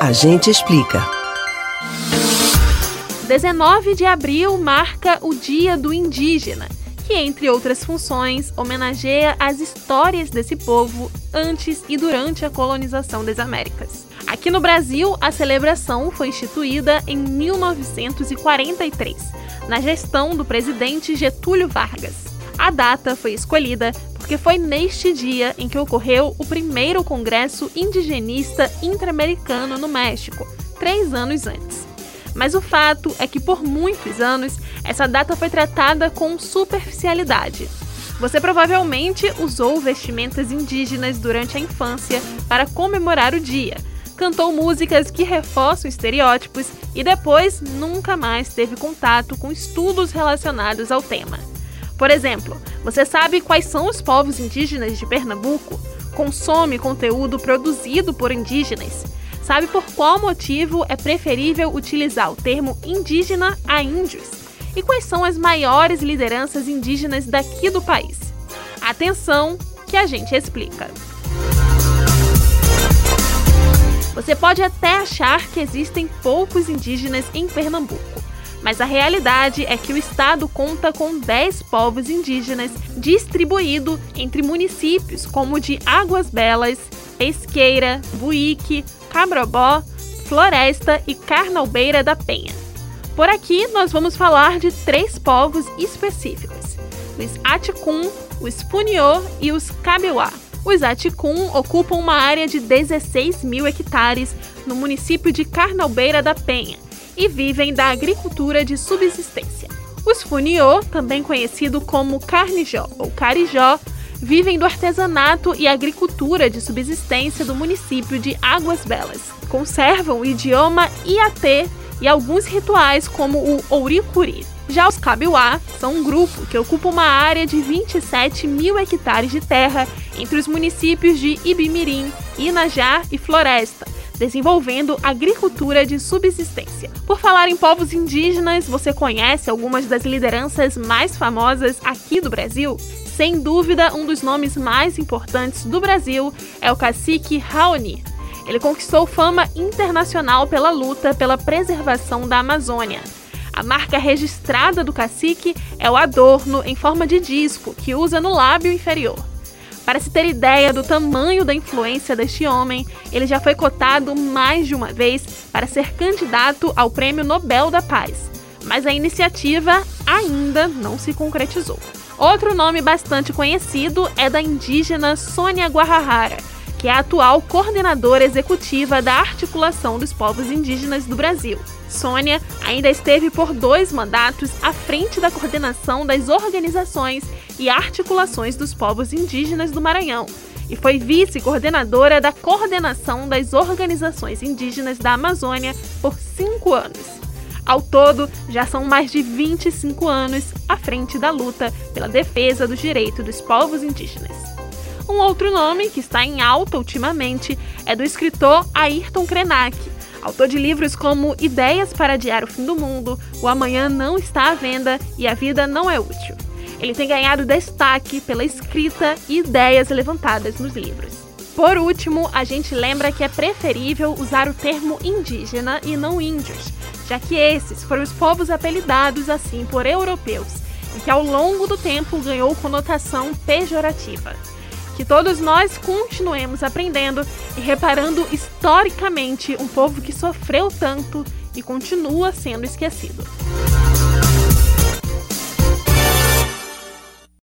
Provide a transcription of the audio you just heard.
A gente explica. 19 de abril marca o Dia do Indígena, que, entre outras funções, homenageia as histórias desse povo antes e durante a colonização das Américas. Aqui no Brasil, a celebração foi instituída em 1943, na gestão do presidente Getúlio Vargas. A data foi escolhida porque foi neste dia em que ocorreu o primeiro Congresso Indigenista Interamericano no México, três anos antes. Mas o fato é que por muitos anos essa data foi tratada com superficialidade. Você provavelmente usou vestimentas indígenas durante a infância para comemorar o dia, cantou músicas que reforçam estereótipos e depois nunca mais teve contato com estudos relacionados ao tema. Por exemplo, você sabe quais são os povos indígenas de Pernambuco? Consome conteúdo produzido por indígenas? Sabe por qual motivo é preferível utilizar o termo indígena a índios? E quais são as maiores lideranças indígenas daqui do país? Atenção, que a gente explica. Você pode até achar que existem poucos indígenas em Pernambuco, mas a realidade é que o estado conta com 10 povos indígenas distribuídos entre municípios como o de Águas Belas, Esqueira, Buíque, Cabrobó, Floresta e Carnalbeira da Penha. Por aqui nós vamos falar de três povos específicos: os Aticum, os Puniô e os Cabiuá. Os Aticum ocupam uma área de 16 mil hectares no município de Carnalbeira da Penha e vivem da agricultura de subsistência. Os Funiô, também conhecido como Carnijó ou Carijó, vivem do artesanato e agricultura de subsistência do município de Águas Belas. Conservam o idioma Iatê e alguns rituais como o Ouricuri. Já os Cabiuá são um grupo que ocupa uma área de 27 mil hectares de terra entre os municípios de Ibimirim, Inajá e Floresta, desenvolvendo agricultura de subsistência. Por falar em povos indígenas, você conhece algumas das lideranças mais famosas aqui do Brasil? Sem dúvida, um dos nomes mais importantes do Brasil é o cacique Raoni. Ele conquistou fama internacional pela luta pela preservação da Amazônia. A marca registrada do cacique é o adorno em forma de disco que usa no lábio inferior. Para se ter ideia do tamanho da influência deste homem, ele já foi cotado mais de uma vez para ser candidato ao Prêmio Nobel da Paz, mas a iniciativa ainda não se concretizou. Outro nome bastante conhecido é da indígena Sônia Guarrahara, que é a atual coordenadora executiva da Articulação dos Povos Indígenas do Brasil. Sônia ainda esteve por dois mandatos à frente da coordenação das organizações e articulações dos povos indígenas do Maranhão e foi vice-coordenadora da coordenação das organizações indígenas da Amazônia por cinco anos. Ao todo, já são mais de 25 anos à frente da luta pela defesa dos direitos dos povos indígenas. Um outro nome que está em alta ultimamente é do escritor Ayrton Krenak, autor de livros como Ideias para Adiar o Fim do Mundo, O Amanhã Não Está à Venda e A Vida Não é Útil. Ele tem ganhado destaque pela escrita e ideias levantadas nos livros. Por último, a gente lembra que é preferível usar o termo indígena e não índios, já que esses foram os povos apelidados assim por europeus e que ao longo do tempo ganhou conotação pejorativa. Que todos nós continuemos aprendendo e reparando historicamente um povo que sofreu tanto e continua sendo esquecido.